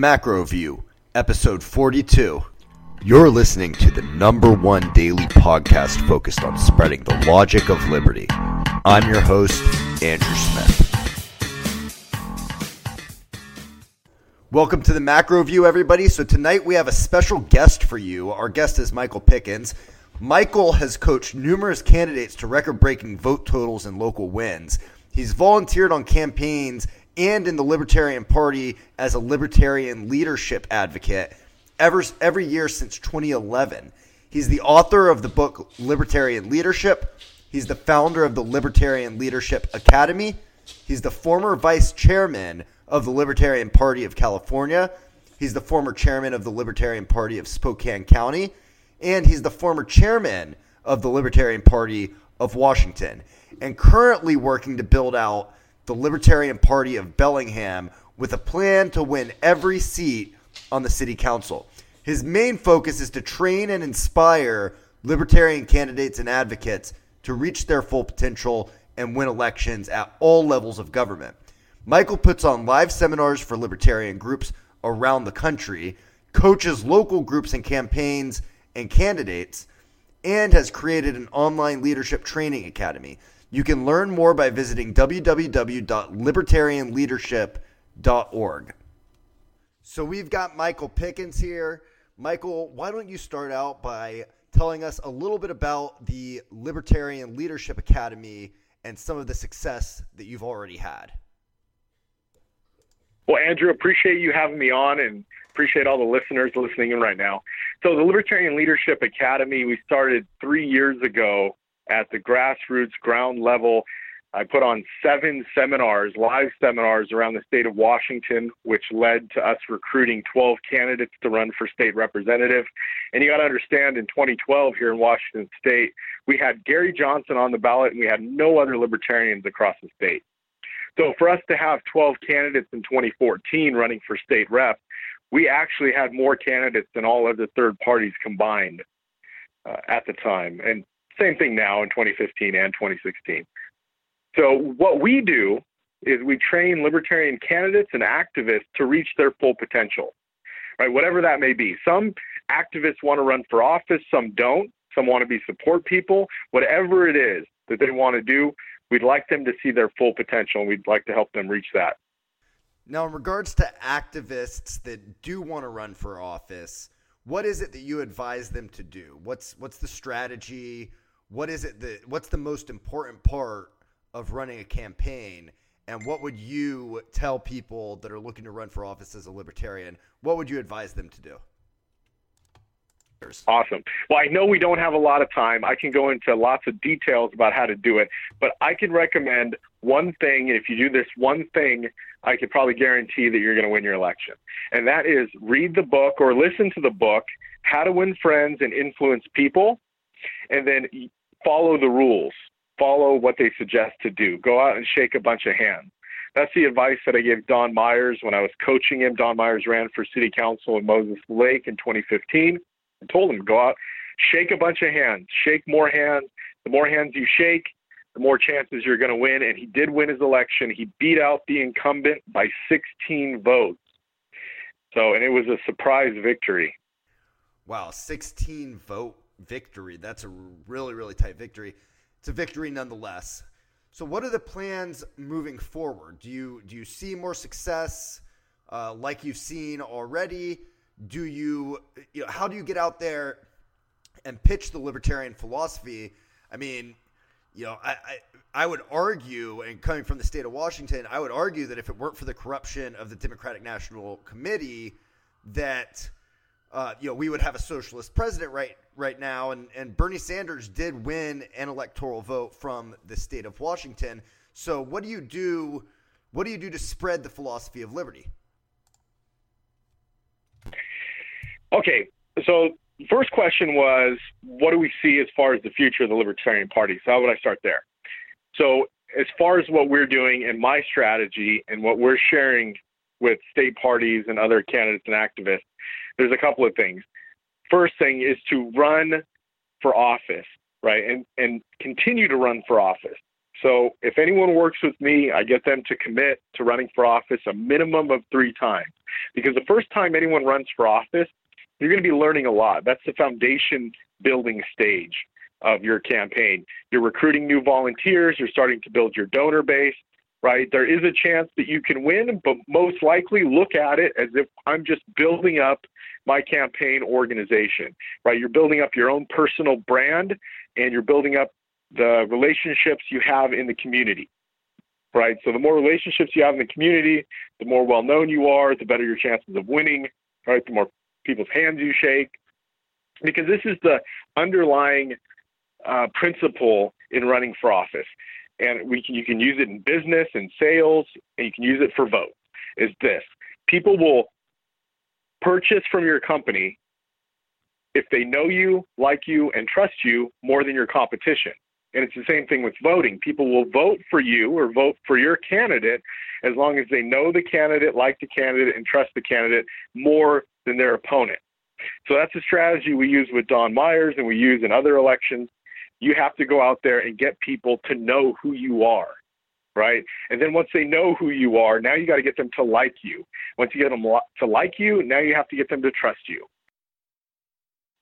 Macro View, episode 42. You're listening to the number one daily podcast focused on spreading the logic of liberty. I'm your host, Andrew Smith. Welcome to the Macro View, everybody. So, tonight we have a special guest for you. Our guest is Michael Pickens. Michael has coached numerous candidates to record breaking vote totals and local wins. He's volunteered on campaigns and in the Libertarian Party as a libertarian leadership advocate ever, every year since 2011. He's the author of the book Libertarian Leadership. He's the founder of the Libertarian Leadership Academy. He's the former vice chairman of the Libertarian Party of California. He's the former chairman of the Libertarian Party of Spokane County. And he's the former chairman of the Libertarian Party of Washington. And currently working to build out the Libertarian Party of Bellingham with a plan to win every seat on the city council. His main focus is to train and inspire libertarian candidates and advocates to reach their full potential and win elections at all levels of government. Michael puts on live seminars for libertarian groups around the country, coaches local groups and campaigns and candidates, and has created an online leadership training academy. You can learn more by visiting www.libertarianleadership.org. So we've got Michael Pickens here. Michael, why don't you start out by telling us a little bit about the Libertarian Leadership Academy and some of the success that you've already had? Well, Andrew, appreciate you having me on and appreciate all the listeners listening in right now. So, the Libertarian Leadership Academy, we started three years ago at the grassroots ground level. I put on seven seminars, live seminars around the state of Washington, which led to us recruiting 12 candidates to run for state representative. And you got to understand, in 2012 here in Washington state, we had Gary Johnson on the ballot and we had no other libertarians across the state. So for us to have 12 candidates in 2014 running for state rep, we actually had more candidates than all other third parties combined uh, at the time. And same thing now in 2015 and 2016. So what we do is we train libertarian candidates and activists to reach their full potential, right? Whatever that may be. Some activists want to run for office, some don't. Some want to be support people. Whatever it is that they want to do, we'd like them to see their full potential, and we'd like to help them reach that. Now, in regards to activists that do want to run for office, what is it that you advise them to do? What's what's the strategy? What is it that what's the most important part of running a campaign and what would you tell people that are looking to run for office as a libertarian what would you advise them to do Awesome. Well, I know we don't have a lot of time. I can go into lots of details about how to do it, but I can recommend one thing. If you do this one thing, I could probably guarantee that you're going to win your election. And that is read the book or listen to the book, How to Win Friends and Influence People. And then follow the rules, follow what they suggest to do, go out and shake a bunch of hands. That's the advice that I gave Don Myers when I was coaching him. Don Myers ran for city council in Moses Lake in 2015. I told him, go out, shake a bunch of hands, shake more hands. The more hands you shake, the more chances you're going to win. And he did win his election. He beat out the incumbent by 16 votes. So, and it was a surprise victory. Wow, 16 vote victory. That's a really, really tight victory. It's a victory nonetheless. So, what are the plans moving forward? Do you do you see more success uh, like you've seen already? Do you, you know, how do you get out there and pitch the libertarian philosophy? I mean, you know, I, I, I would argue, and coming from the state of Washington, I would argue that if it weren't for the corruption of the Democratic National Committee, that uh, you know we would have a socialist president right right now, and, and Bernie Sanders did win an electoral vote from the state of Washington. So, what do you do? What do you do to spread the philosophy of liberty? Okay, so first question was, what do we see as far as the future of the Libertarian Party? So, how would I start there? So, as far as what we're doing and my strategy and what we're sharing with state parties and other candidates and activists, there's a couple of things first thing is to run for office, right? And and continue to run for office. So if anyone works with me, I get them to commit to running for office a minimum of three times. Because the first time anyone runs for office, you're going to be learning a lot. That's the foundation building stage of your campaign. You're recruiting new volunteers, you're starting to build your donor base, right? There is a chance that you can win, but most likely look at it as if I'm just building up my campaign organization, right? You're building up your own personal brand and you're building up the relationships you have in the community, right? So the more relationships you have in the community, the more well known you are, the better your chances of winning, right? The more people's hands you shake. Because this is the underlying uh, principle in running for office. And we can, you can use it in business and sales, and you can use it for votes. Is this people will purchase from your company if they know you, like you, and trust you more than your competition. And it's the same thing with voting. People will vote for you or vote for your candidate as long as they know the candidate, like the candidate, and trust the candidate more than their opponent. So that's a strategy we use with Don Myers and we use in other elections. You have to go out there and get people to know who you are, right? And then once they know who you are, now you got to get them to like you. Once you get them to like you, now you have to get them to trust you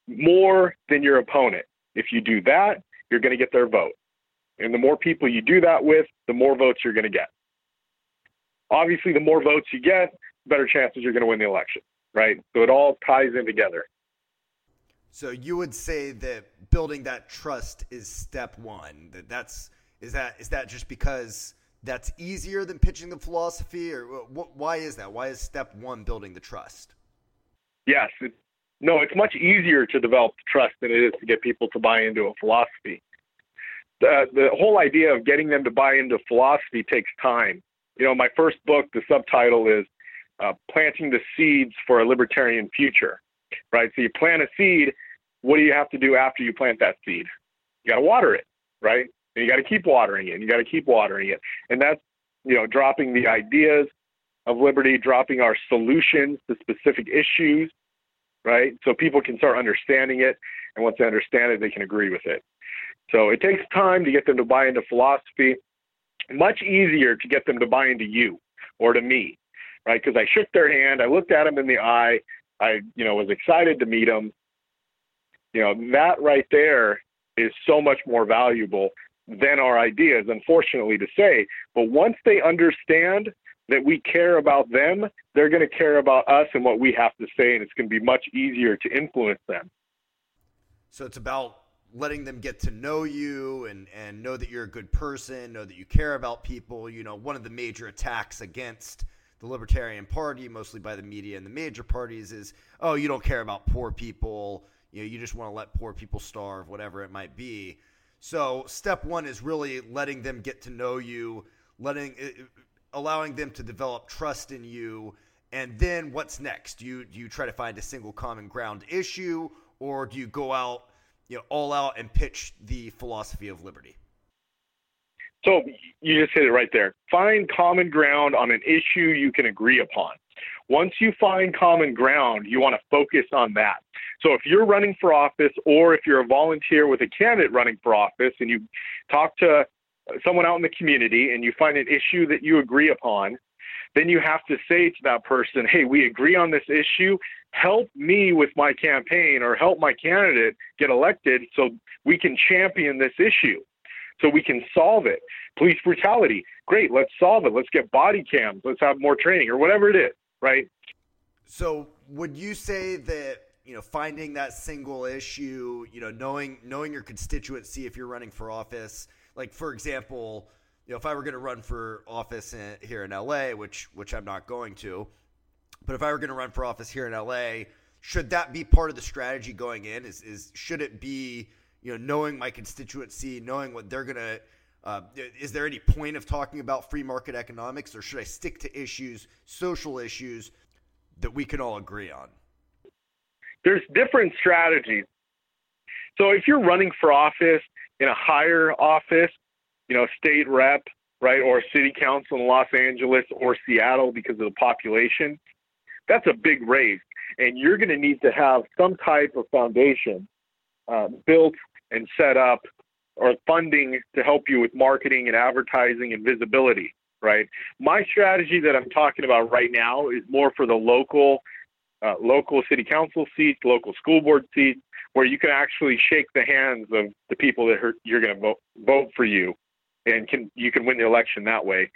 more than your opponent. If you do that, you're going to get their vote. And the more people you do that with, the more votes you're going to get. Obviously, the more votes you get, the better chances you're going to win the election, right? So it all ties in together. So you would say that building that trust is step one. That that's is that is that just because that's easier than pitching the philosophy, or why is that? Why is step one building the trust? Yes, it, no, it's much easier to develop trust than it is to get people to buy into a philosophy. The, the whole idea of getting them to buy into philosophy takes time. You know, my first book, the subtitle is uh, Planting the Seeds for a Libertarian Future, right? So you plant a seed. What do you have to do after you plant that seed? You got to water it, right? And you got to keep watering it. And you got to keep watering it. And that's, you know, dropping the ideas of liberty, dropping our solutions to specific issues, right? So people can start understanding it, and once they understand it, they can agree with it. So it takes time to get them to buy into philosophy. Much easier to get them to buy into you or to me, right? Because I shook their hand, I looked at them in the eye, I, you know, was excited to meet them. You know, that right there is so much more valuable than our ideas, unfortunately to say. But once they understand that we care about them, they're going to care about us and what we have to say, and it's going to be much easier to influence them. So it's about letting them get to know you and, and know that you're a good person, know that you care about people. You know, one of the major attacks against the Libertarian Party, mostly by the media and the major parties, is oh, you don't care about poor people. You know, you just want to let poor people starve, whatever it might be. So, step one is really letting them get to know you, letting uh, uh, allowing them to develop trust in you. And then what's next? Do you do you try to find a single common ground issue, or do you go out, you know, all out and pitch the philosophy of liberty? So you just hit it right there. Find common ground on an issue you can agree upon. Once you find common ground, you want to focus on that. So if you're running for office or if you're a volunteer with a candidate running for office and you talk to someone out in the community and you find an issue that you agree upon, then you have to say to that person, hey, we agree on this issue. Help me with my campaign or help my candidate get elected so we can champion this issue, so we can solve it. Police brutality, great, let's solve it. Let's get body cams, let's have more training or whatever it is, right? So, would you say that you know finding that single issue you know knowing knowing your constituency if you're running for office like for example, you know, if I were going to run for office in, here in LA, which which I'm not going to, but if I were going to run for office here in LA, should that be part of the strategy going in? Is is should it be you know knowing my constituency, knowing what they're going to uh, is there any point of talking about free market economics, or should I stick to issues, social issues, that we can all agree on? There's different strategies. So if you're running for office in a higher office, you know, state rep, right, or city council in Los Angeles or Seattle because of the population, that's a big raise. And you're going to need to have some type of foundation uh, built and set up or funding to help you with marketing and advertising and visibility, right? My strategy that I'm talking about right now is more for the local, uh, local city council seats, local school board seats, where you can actually shake the hands of the people that are, you're going to vote, vote for you, and can you can win the election that way.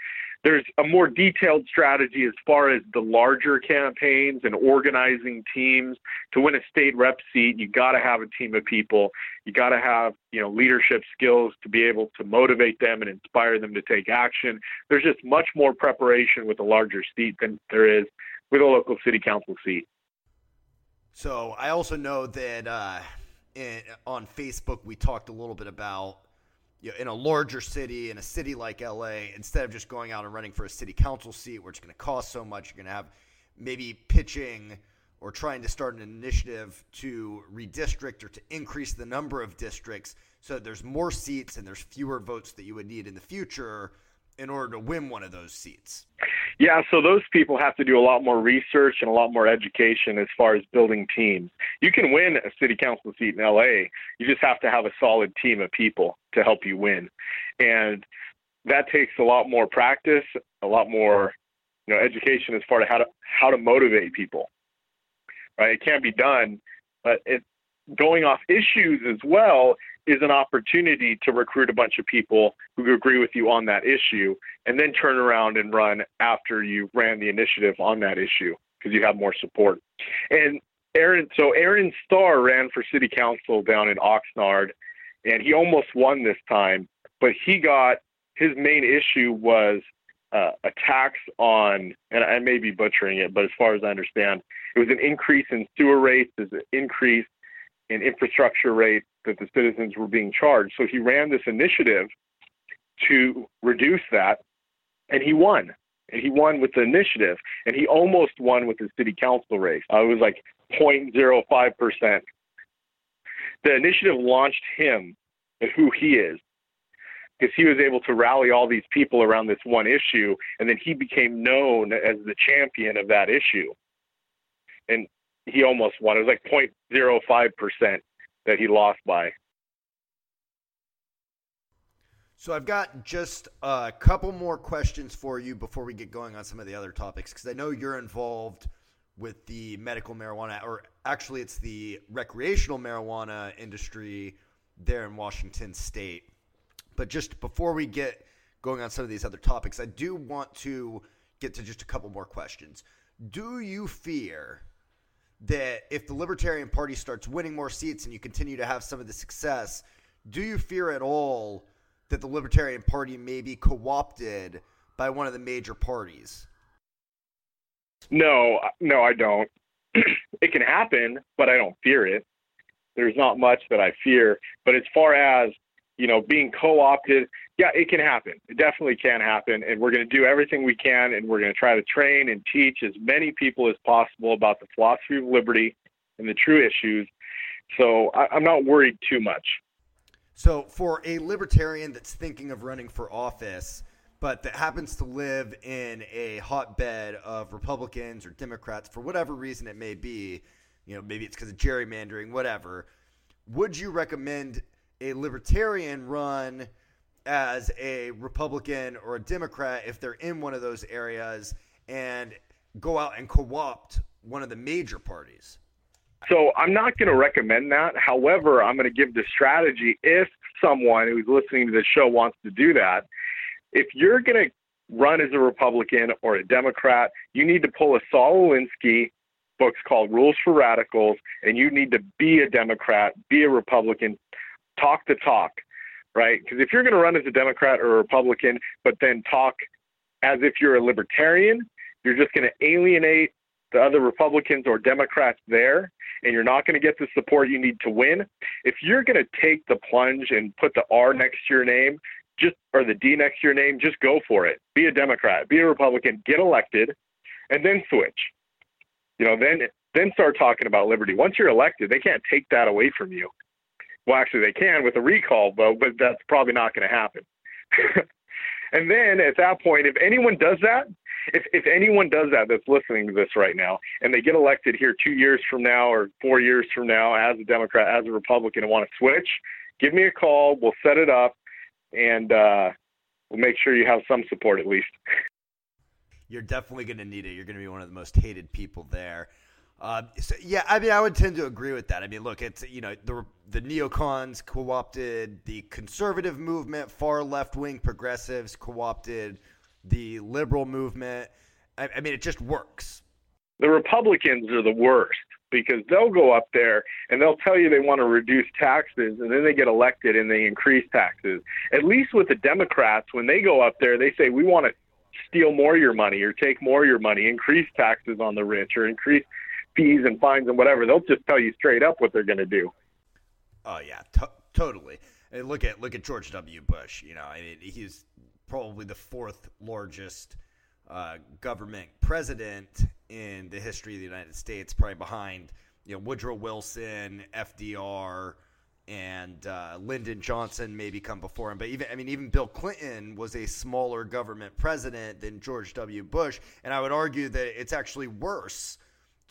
There's a more detailed strategy as far as the larger campaigns and organizing teams. To win a state rep seat, you got to have a team of people. You got to have, you know, leadership skills to be able to motivate them and inspire them to take action. There's just much more preparation with a larger seat than there is with a local city council seat. So I also know that uh, on Facebook we talked a little bit about you know, in a larger city, in a city like LA, instead of just going out and running for a city council seat where it's going to cost so much, you're going to have maybe pitching or trying to start an initiative to redistrict or to increase the number of districts so there's more seats and there's fewer votes that you would need in the future in order to win one of those seats. Yeah, so those people have to do a lot more research and a lot more education as far as building teams. You can win a city council seat in LA. You just have to have a solid team of people to help you win. And that takes a lot more practice, a lot more, you know, education as far as how to how to motivate people. Right? It can't be done, but it going off issues as well is an opportunity to recruit a bunch of people who agree with you on that issue and then turn around and run after you ran the initiative on that issue because you have more support. And Aaron, so Aaron Starr ran for city council down in Oxnard and he almost won this time, but he got his main issue was uh, a tax on, and I may be butchering it, but as far as I understand, it was an increase in sewer rates, an increase in infrastructure rate that the citizens were being charged. So he ran this initiative to reduce that, and he won. And he won with the initiative, and he almost won with the city council race. Uh, it was like 0.05%. The initiative launched him and who he is because he was able to rally all these people around this one issue, and then he became known as the champion of that issue. And he almost won. It was like 0.05% that he lost by. So I've got just a couple more questions for you before we get going on some of the other topics because I know you're involved with the medical marijuana, or actually, it's the recreational marijuana industry there in Washington State. But just before we get going on some of these other topics, I do want to get to just a couple more questions. Do you fear that if the Libertarian Party starts winning more seats and you continue to have some of the success, do you fear at all that the Libertarian Party may be co opted by one of the major parties? No, no, I don't. it can happen, but I don't fear it. There's not much that I fear. But as far as you know, being co-opted, yeah, it can happen. It definitely can happen, and we're going to do everything we can, and we're going to try to train and teach as many people as possible about the philosophy of liberty and the true issues. So I, I'm not worried too much. So for a libertarian that's thinking of running for office, but that happens to live in a hotbed of Republicans or Democrats for whatever reason it may be, you know, maybe it's because of gerrymandering, whatever. Would you recommend a libertarian run as a Republican or a Democrat if they're in one of those areas and go out and co opt one of the major parties? So I'm not going to recommend that. However, I'm going to give the strategy if someone who's listening to the show wants to do that. If you're going to run as a Republican or a Democrat, you need to pull a Saul Alinsky books called Rules for Radicals, and you need to be a Democrat, be a Republican, talk the talk, right? Because if you're going to run as a Democrat or a Republican, but then talk as if you're a libertarian, you're just going to alienate the other Republicans or Democrats there, and you're not going to get the support you need to win. If you're going to take the plunge and put the R next to your name, just or the D next to your name, just go for it. Be a Democrat, be a Republican, get elected, and then switch. You know, then then start talking about liberty. Once you're elected, they can't take that away from you. Well, actually, they can with a recall vote, but that's probably not going to happen. and then at that point, if anyone does that, if if anyone does that that's listening to this right now, and they get elected here two years from now or four years from now as a Democrat, as a Republican, and want to switch, give me a call. We'll set it up, and uh, we'll make sure you have some support at least. You're definitely going to need it. You're going to be one of the most hated people there. Uh, so, yeah, I mean, I would tend to agree with that. I mean, look, it's you know the the neocons co-opted the conservative movement, far left wing progressives co-opted the liberal movement. I, I mean, it just works. The Republicans are the worst because they'll go up there and they'll tell you they want to reduce taxes and then they get elected and they increase taxes. At least with the Democrats, when they go up there, they say we want to steal more of your money or take more of your money, increase taxes on the rich or increase fees and fines and whatever. They'll just tell you straight up what they're going to do. Oh yeah, to- totally. And look at look at George W. Bush. You know, I mean, he's probably the fourth largest uh, government president in the history of the United States, probably behind you know Woodrow Wilson, FDR, and uh, Lyndon Johnson maybe come before him. But even I mean, even Bill Clinton was a smaller government president than George W. Bush, and I would argue that it's actually worse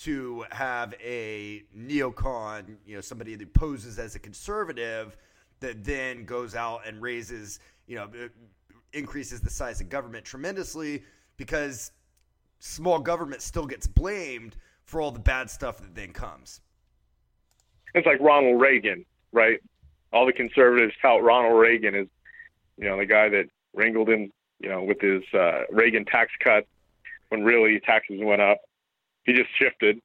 to have a neocon, you know, somebody that poses as a conservative that then goes out and raises, you know, increases the size of government tremendously because small government still gets blamed for all the bad stuff that then comes. It's like Ronald Reagan, right? All the conservatives tout Ronald Reagan as, you know, the guy that wrangled him, you know, with his uh, Reagan tax cut when really taxes went up. He just shifted.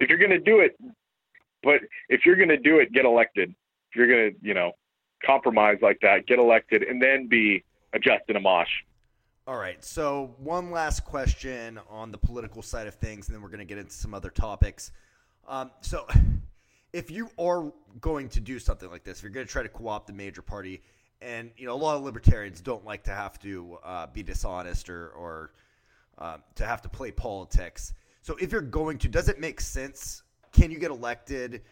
If you're going to do it, but if you're going to do it, get elected. If you're going to, you know, compromise like that, get elected, and then be a Justin Amash. All right. So one last question on the political side of things, and then we're going to get into some other topics. Um, so, if you are going to do something like this, if you're going to try to co-opt the major party, and you know a lot of libertarians don't like to have to uh, be dishonest or, or uh, to have to play politics. So, if you're going to, does it make sense? Can you get elected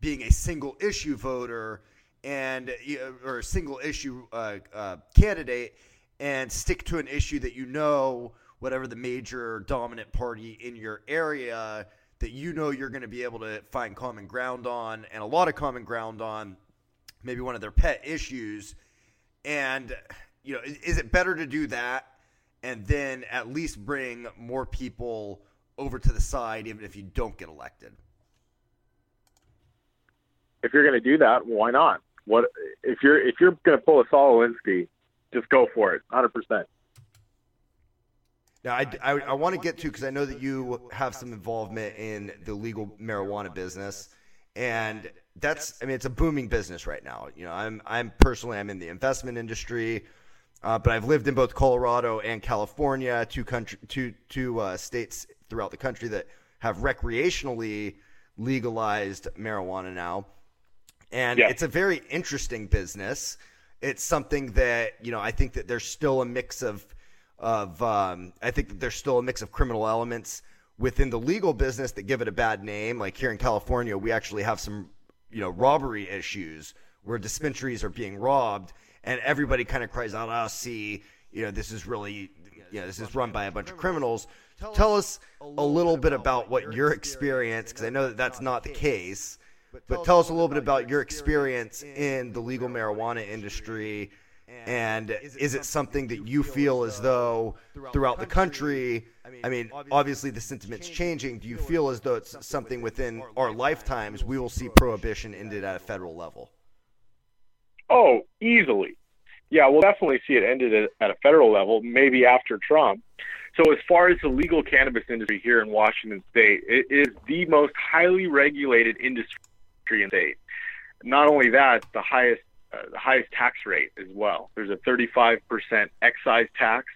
being a single issue voter and or a single issue uh, uh, candidate? and stick to an issue that you know, whatever the major dominant party in your area, that you know you're going to be able to find common ground on and a lot of common ground on, maybe one of their pet issues. And, you know, is, is it better to do that and then at least bring more people over to the side, even if you don't get elected? If you're going to do that, why not? What if you're if you're going to pull a Saul Alinsky just go for it, hundred percent. Now, I, I, I want to get to because I know that you have some involvement in the legal marijuana business, and that's I mean it's a booming business right now. You know, I'm I'm personally I'm in the investment industry, uh, but I've lived in both Colorado and California, two country two two uh, states throughout the country that have recreationally legalized marijuana now, and yeah. it's a very interesting business it's something that you know I think that there's still a mix of of um, I think that there's still a mix of criminal elements within the legal business that give it a bad name. Like here in California, we actually have some you know robbery issues where dispensaries are being robbed, and everybody kind of cries out, "Oh, see, you know this is really you know this is run by a bunch of criminals." Tell us a little bit about what your experience, because I know that that's not the case but tell us a little bit about your experience in the legal marijuana industry. And is it something that you feel as though throughout the country, I mean, obviously the sentiment's changing. Do you feel as though it's something within our lifetimes we will see prohibition ended at a federal level? Oh, easily. Yeah, we'll definitely see it ended at a federal level, maybe after Trump. So, as far as the legal cannabis industry here in Washington state, it is the most highly regulated industry in and state. Not only that, the highest uh, the highest tax rate as well. There's a 35% excise tax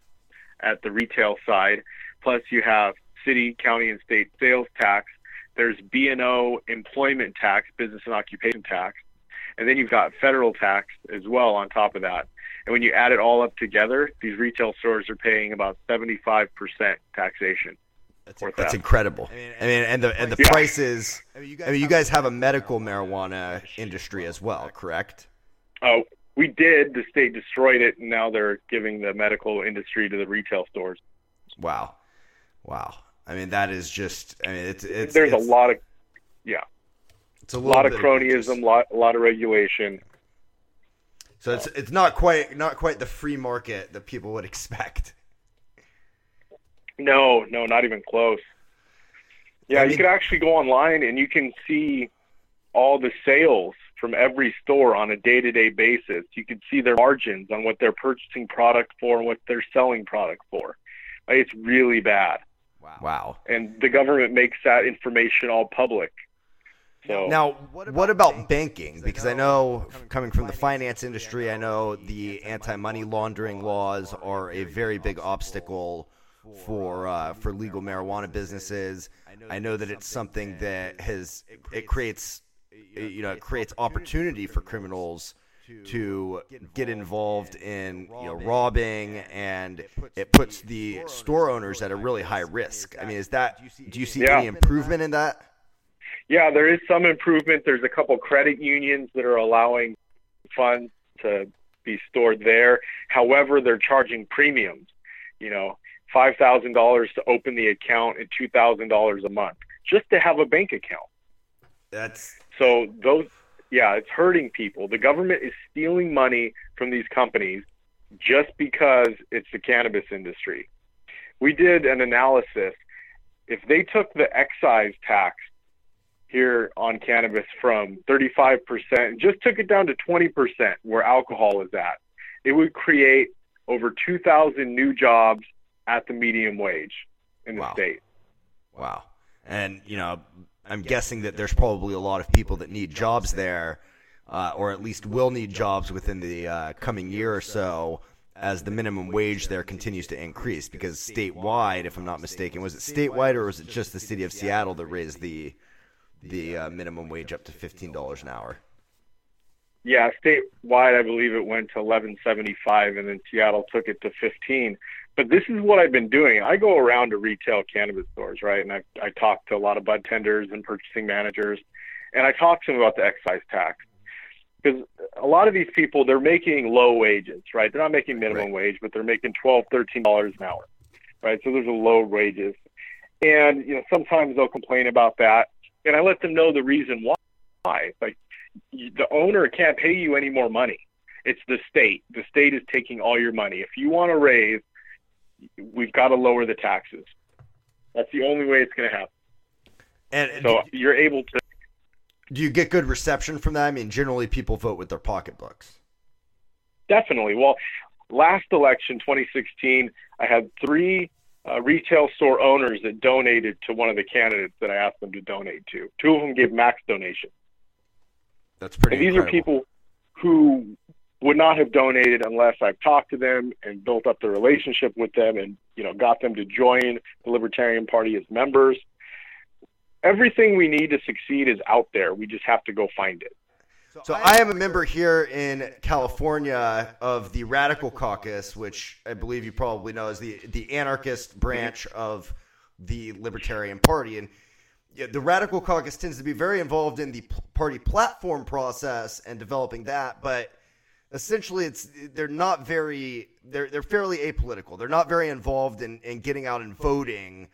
at the retail side. Plus, you have city, county, and state sales tax. There's B&O employment tax, business and occupation tax, and then you've got federal tax as well on top of that. And when you add it all up together, these retail stores are paying about 75% taxation. That's, that's incredible. I mean, I mean, and the and the yeah. prices. I mean, you guys, I mean, you guys have a medical marijuana industry as well, correct? Oh, we did. The state destroyed it, and now they're giving the medical industry to the retail stores. Wow, wow. I mean, that is just. I mean, it's it's. There's it's, a lot of, yeah. It's a, a lot of cronyism, a lot, a lot of regulation. So it's it's not quite not quite the free market that people would expect. No, no, not even close. Yeah, I mean, you can actually go online and you can see all the sales from every store on a day-to-day basis. You can see their margins on what they're purchasing product for and what they're selling product for. It's really bad. Wow. And the government makes that information all public. So now, what about, what about banking? Because I know, coming from the finance industry, I know the anti-money laundering laws are a very big obstacle for uh, for legal marijuana businesses. I know that it's something that has it creates you know it creates opportunity for criminals to get involved in you know robbing and it puts the store owners at a really high risk. I mean, is that do you see yeah. any improvement in that? Yeah, there is some improvement. There's a couple credit unions that are allowing funds to be stored there. However, they're charging premiums. You know, five thousand dollars to open the account and two thousand dollars a month just to have a bank account. That's so those yeah, it's hurting people. The government is stealing money from these companies just because it's the cannabis industry. We did an analysis. If they took the excise tax here on cannabis from 35% and just took it down to 20% where alcohol is at, it would create over 2,000 new jobs at the medium wage in the wow. state. Wow. And, you know, I'm guessing that there's probably a lot of people that need jobs there, uh, or at least will need jobs within the uh, coming year or so as the minimum wage there continues to increase. Because statewide, if I'm not mistaken, was it statewide or was it just the city of Seattle that raised the the uh, minimum wage up to fifteen dollars an hour? Yeah, statewide, I believe it went to eleven seventy five, and then Seattle took it to fifteen but this is what I've been doing. I go around to retail cannabis stores, right? And I, I talk to a lot of bud tenders and purchasing managers, and I talk to them about the excise tax. Because a lot of these people, they're making low wages, right? They're not making minimum right. wage, but they're making twelve, thirteen dollars an hour, right? So there's a low wages, and you know sometimes they'll complain about that, and I let them know the reason why. Like the owner can't pay you any more money. It's the state. The state is taking all your money. If you want to raise we've got to lower the taxes. That's the only way it's going to happen. And so do, you're able to. Do you get good reception from that? I mean, generally people vote with their pocketbooks. Definitely. Well, last election, 2016, I had three uh, retail store owners that donated to one of the candidates that I asked them to donate to. Two of them gave max donations. That's pretty. And these incredible. are people who would not have donated unless I've talked to them and built up the relationship with them and you know got them to join the Libertarian Party as members. Everything we need to succeed is out there. We just have to go find it. So I am a member here in California of the Radical Caucus, which I believe you probably know is the the anarchist branch of the Libertarian Party, and the Radical Caucus tends to be very involved in the party platform process and developing that, but essentially it's they're not very they're they're fairly apolitical. They're not very involved in, in getting out and voting,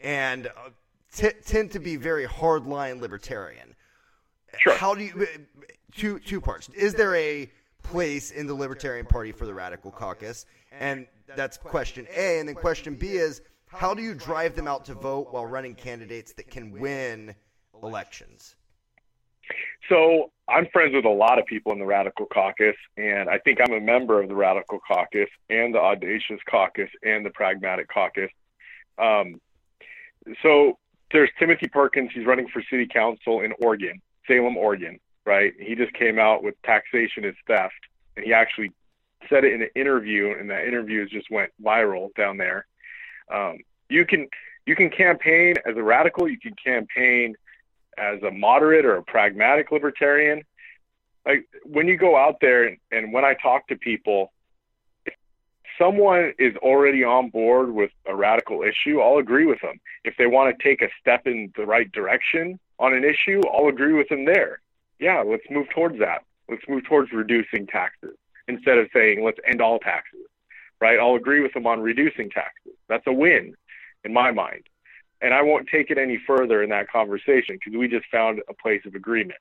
and uh, t- tend to be very hardline libertarian. Sure. How do you two two parts? Is there a place in the Libertarian Party for the Radical Caucus? And that's question A, and then question B is how do you drive them out to vote while running candidates that can win elections? So I'm friends with a lot of people in the Radical Caucus, and I think I'm a member of the Radical Caucus and the Audacious Caucus and the Pragmatic Caucus. Um, so there's Timothy Perkins. He's running for city council in Oregon, Salem, Oregon. Right? He just came out with taxation is theft, and he actually said it in an interview, and that interview just went viral down there. Um, you can you can campaign as a radical. You can campaign as a moderate or a pragmatic libertarian, like when you go out there and, and when I talk to people, if someone is already on board with a radical issue, I'll agree with them. If they want to take a step in the right direction on an issue, I'll agree with them there. Yeah, let's move towards that. Let's move towards reducing taxes instead of saying let's end all taxes. Right? I'll agree with them on reducing taxes. That's a win in my mind and I won't take it any further in that conversation because we just found a place of agreement.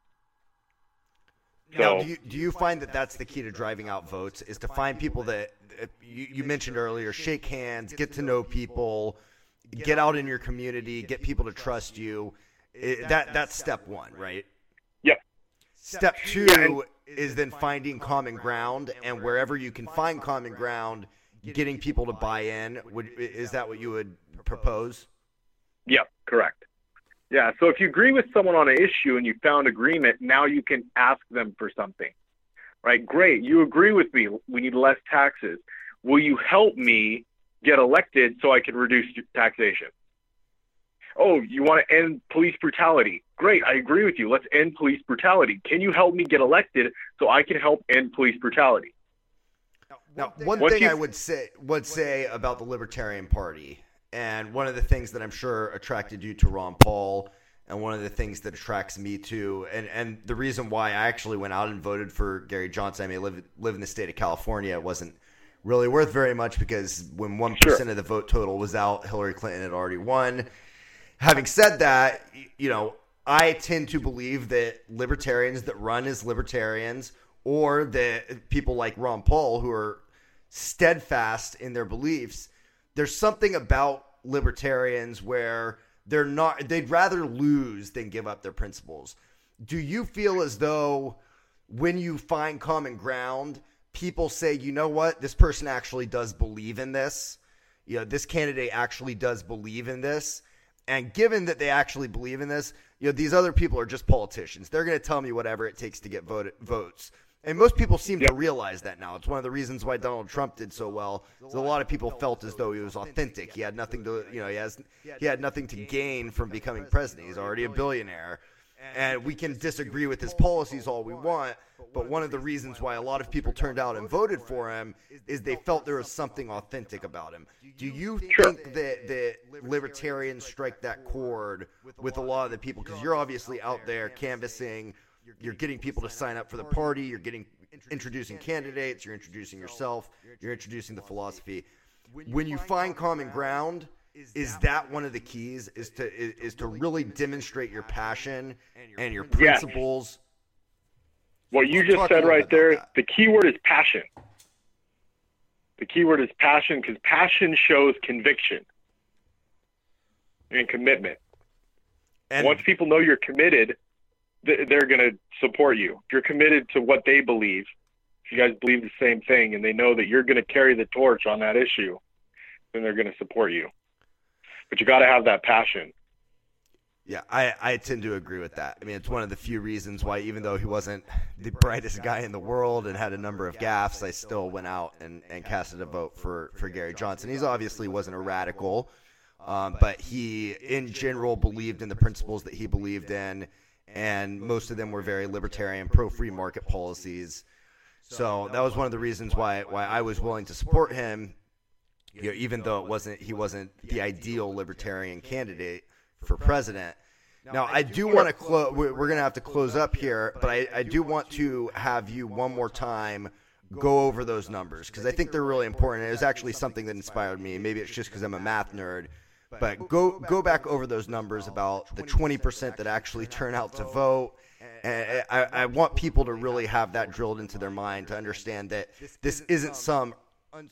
now, do you, do you find that that's the key to driving out votes? Is to find people that uh, you, you mentioned earlier, shake hands, get to know people, get out in your community, get people to trust you. That that's step one, right? Yep. Step two is then finding common ground, and wherever you can find common ground, getting people to buy in. Would is that what you would propose? Yep, correct. Yeah, so if you agree with someone on an issue and you found agreement, now you can ask them for something. Right? Great, you agree with me. We need less taxes. Will you help me get elected so I can reduce taxation? Oh, you want to end police brutality? Great, I agree with you. Let's end police brutality. Can you help me get elected so I can help end police brutality? Now, one thing you, I would say would say about the Libertarian Party, and one of the things that I'm sure attracted you to Ron Paul, and one of the things that attracts me to, and and the reason why I actually went out and voted for Gary Johnson. I mean, live live in the state of California. It wasn't really worth very much because when one sure. of the vote total was out, Hillary Clinton had already won having said that, you know, I tend to believe that libertarians that run as libertarians or that people like Ron Paul who are steadfast in their beliefs, there's something about libertarians where they're not they'd rather lose than give up their principles. Do you feel as though when you find common ground, people say, "You know what? This person actually does believe in this." You know, this candidate actually does believe in this and given that they actually believe in this, you know, these other people are just politicians. They're going to tell me whatever it takes to get vote, votes. And most people seem yep. to realize that now. It's one of the reasons why Donald Trump did so well. A lot of people felt as though he was authentic. He had nothing to, you know, he has he had nothing to gain from becoming president. He's already a billionaire. And we can disagree with his policies all we want, but one of the reasons why a lot of people turned out and voted for him is they felt there was something authentic about him. Do you think that, that libertarians strike that chord with a lot of the people? Because you're obviously out there canvassing, you're getting people to sign up for the party, you're getting introducing candidates, you're introducing yourself, you're introducing the philosophy. When you find common ground, is that one of the keys? Is to is, is to really demonstrate your passion and your principles what you just said right there, the key word is passion. The key word is passion because passion shows conviction and commitment. And once people know you're committed, they're going to support you. If you're committed to what they believe, if you guys believe the same thing and they know that you're going to carry the torch on that issue, then they're going to support you. But you got to have that passion. Yeah, I, I tend to agree with that. I mean, it's one of the few reasons why, even though he wasn't the brightest guy in the world and had a number of gaffes, I still went out and, and casted a vote for, for Gary Johnson. He's obviously wasn't a radical, um, but he, in general, believed in the principles that he believed in, and most of them were very libertarian, pro free market policies. So that was one of the reasons why why I was willing to support him, you know, even though it wasn't he wasn't the ideal libertarian candidate for president. Now, I do want to close. We're going to have to close up here, but I, I do want to have you one more time go over those numbers because I think they're really important. It was actually something that inspired me. Maybe it's just because I'm a math nerd, but go go back over those numbers about the 20% that actually turn out to vote. And I, I want people to really have that drilled into their mind to understand that this isn't some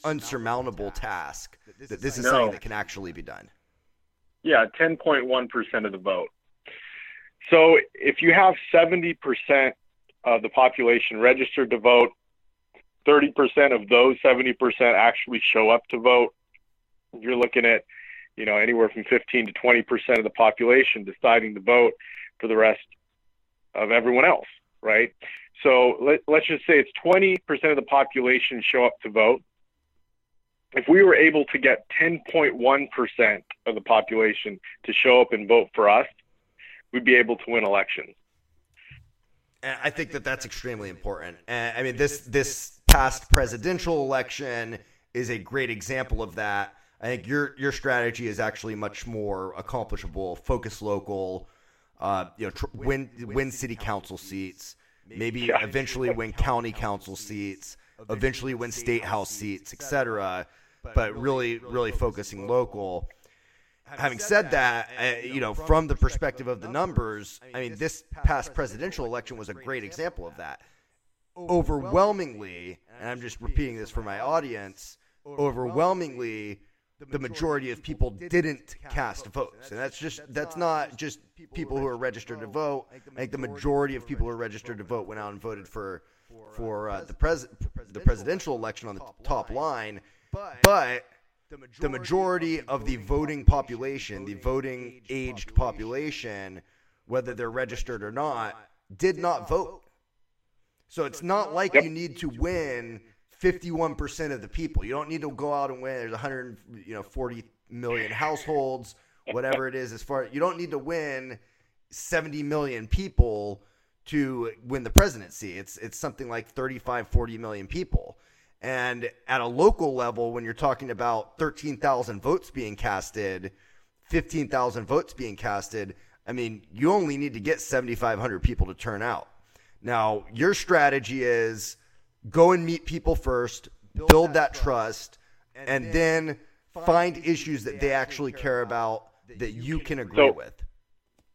unsurmountable task. That this is something that can actually be done. Yeah, 10.1% of the vote. So if you have 70% of the population registered to vote, 30% of those 70% actually show up to vote. You're looking at, you know, anywhere from 15 to 20% of the population deciding to vote for the rest of everyone else, right? So let, let's just say it's 20% of the population show up to vote if we were able to get 10.1% of the population to show up and vote for us, we'd be able to win elections. I think that that's extremely important. And I mean, this this past presidential election is a great example of that. I think your your strategy is actually much more accomplishable. Focus local, uh, you know, tr- win win city council seats, maybe yeah. eventually win county council seats, eventually win state house seats, etc but really, really focusing local. Having said that, uh, you know, from the perspective of the numbers, I mean, this past presidential election was a great example of that. overwhelmingly, and I'm just repeating this for my audience, overwhelmingly the majority of people didn't cast votes. And that's just that's not just people who are registered to vote. I think the majority of people who are registered to vote went out and voted for for uh, the pres the presidential election on the top line. But the majority of the voting population, the voting aged population, whether they're registered or not, did not vote. So it's not like you need to win 51% of the people. You don't need to go out and win. There's 140 you know, million households, whatever it is. As far you don't need to win 70 million people to win the presidency. It's it's something like 35, 40 million people. And at a local level, when you're talking about 13,000 votes being casted, 15,000 votes being casted, I mean, you only need to get 7,500 people to turn out. Now, your strategy is go and meet people first, build, build that, that, trust, and, and then find issues that they actually care about that you can agree so, with.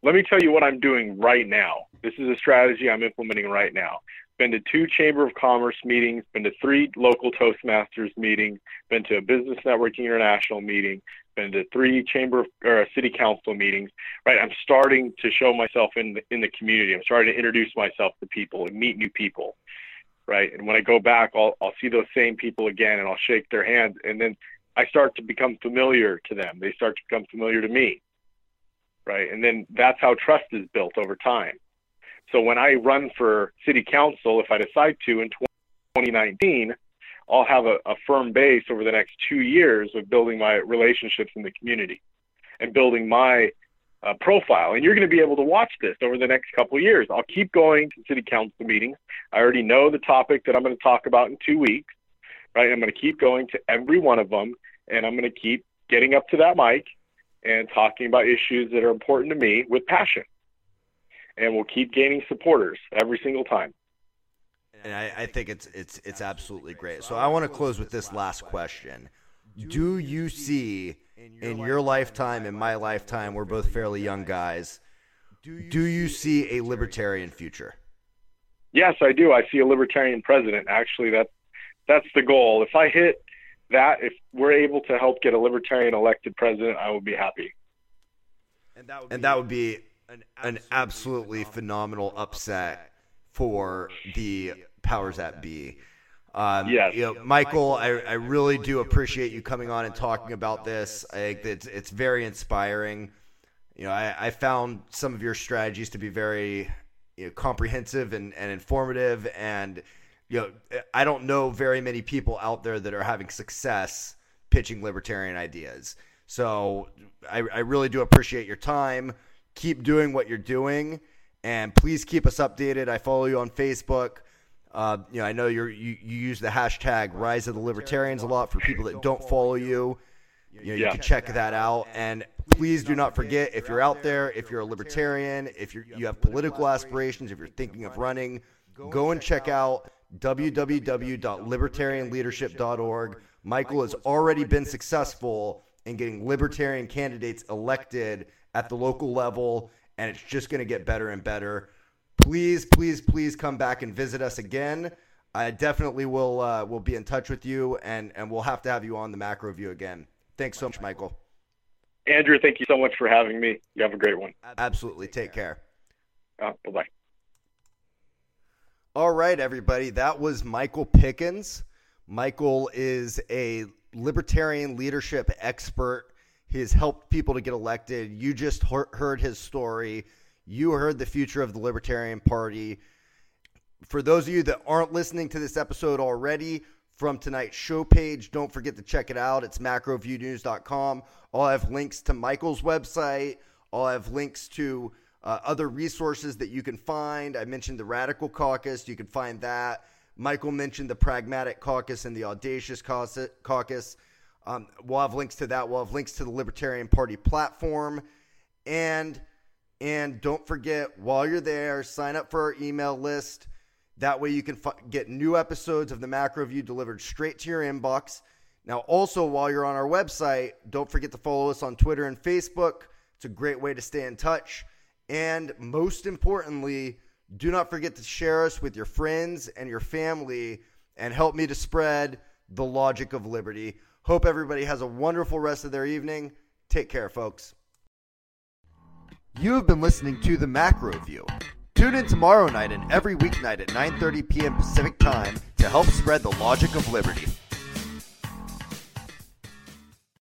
Let me tell you what I'm doing right now. This is a strategy I'm implementing right now. Been to two Chamber of Commerce meetings, been to three local Toastmasters meetings, been to a Business Networking International meeting, been to three Chamber of, or City Council meetings. Right, I'm starting to show myself in the, in the community. I'm starting to introduce myself to people and meet new people right? And when I go back, I'll I'll see those same people again, and I'll shake their hands, and then I start to become familiar to them. They start to become familiar to me, right? And then that's how trust is built over time. So when I run for city council, if I decide to in 2019, I'll have a, a firm base over the next two years of building my relationships in the community and building my uh, profile. And you're going to be able to watch this over the next couple of years. I'll keep going to city council meetings. I already know the topic that I'm going to talk about in two weeks, right? I'm going to keep going to every one of them, and I'm going to keep getting up to that mic and talking about issues that are important to me with passion. And we'll keep gaining supporters every single time. And I, I think it's it's it's absolutely great. So I want to close with this last question: Do you see in your lifetime, in my lifetime, we're both fairly young guys. Do you see a libertarian future? Yes, I do. I see a libertarian president. Actually, that that's the goal. If I hit that, if we're able to help get a libertarian elected president, I will be happy. And that would be, and that would be an, an absolutely phenomenal upset for the powers that be. Um, yes. You know, Michael, I, I really do appreciate you coming on and talking about this. I think it's, it's very inspiring. You know, I, I found some of your strategies to be very you know, comprehensive and, and informative. And, you know, I don't know very many people out there that are having success pitching libertarian ideas. So I, I really do appreciate your time. Keep doing what you're doing. And please keep us updated. I follow you on Facebook. Uh, you know, I know you you use the hashtag Rise of the Libertarians a lot for people that don't follow you. You know, you can check that out. And please do not forget if you're out there, if you're a libertarian, if you you have political aspirations, if you're thinking of running, go and check out www.libertarianleadership.org. Michael has already been successful in getting libertarian candidates elected at the local level, and it's just going to get better and better please, please, please come back and visit us again. I definitely will uh, will be in touch with you, and and we'll have to have you on the macro view again. Thanks so much, Michael. Andrew, thank you so much for having me. You have a great one. Absolutely. Take care. Uh, bye bye. All right, everybody. That was Michael Pickens. Michael is a libertarian leadership expert. He has helped people to get elected. You just heard his story. You heard the future of the Libertarian Party. For those of you that aren't listening to this episode already from tonight's show page, don't forget to check it out. It's macroviewnews.com. I'll have links to Michael's website. I'll have links to uh, other resources that you can find. I mentioned the Radical Caucus. You can find that. Michael mentioned the Pragmatic Caucus and the Audacious Caucus. Um, we'll have links to that. We'll have links to the Libertarian Party platform. And and don't forget, while you're there, sign up for our email list. That way you can f- get new episodes of the Macro View delivered straight to your inbox. Now, also, while you're on our website, don't forget to follow us on Twitter and Facebook. It's a great way to stay in touch. And most importantly, Do not forget to share us with your friends and your family and help me to spread the logic of liberty. Hope everybody has a wonderful rest of their evening. Take care, folks. You have been listening to the Macro View. Tune in tomorrow night and every weeknight at 9:30 p.m. Pacific Time to help spread the logic of liberty.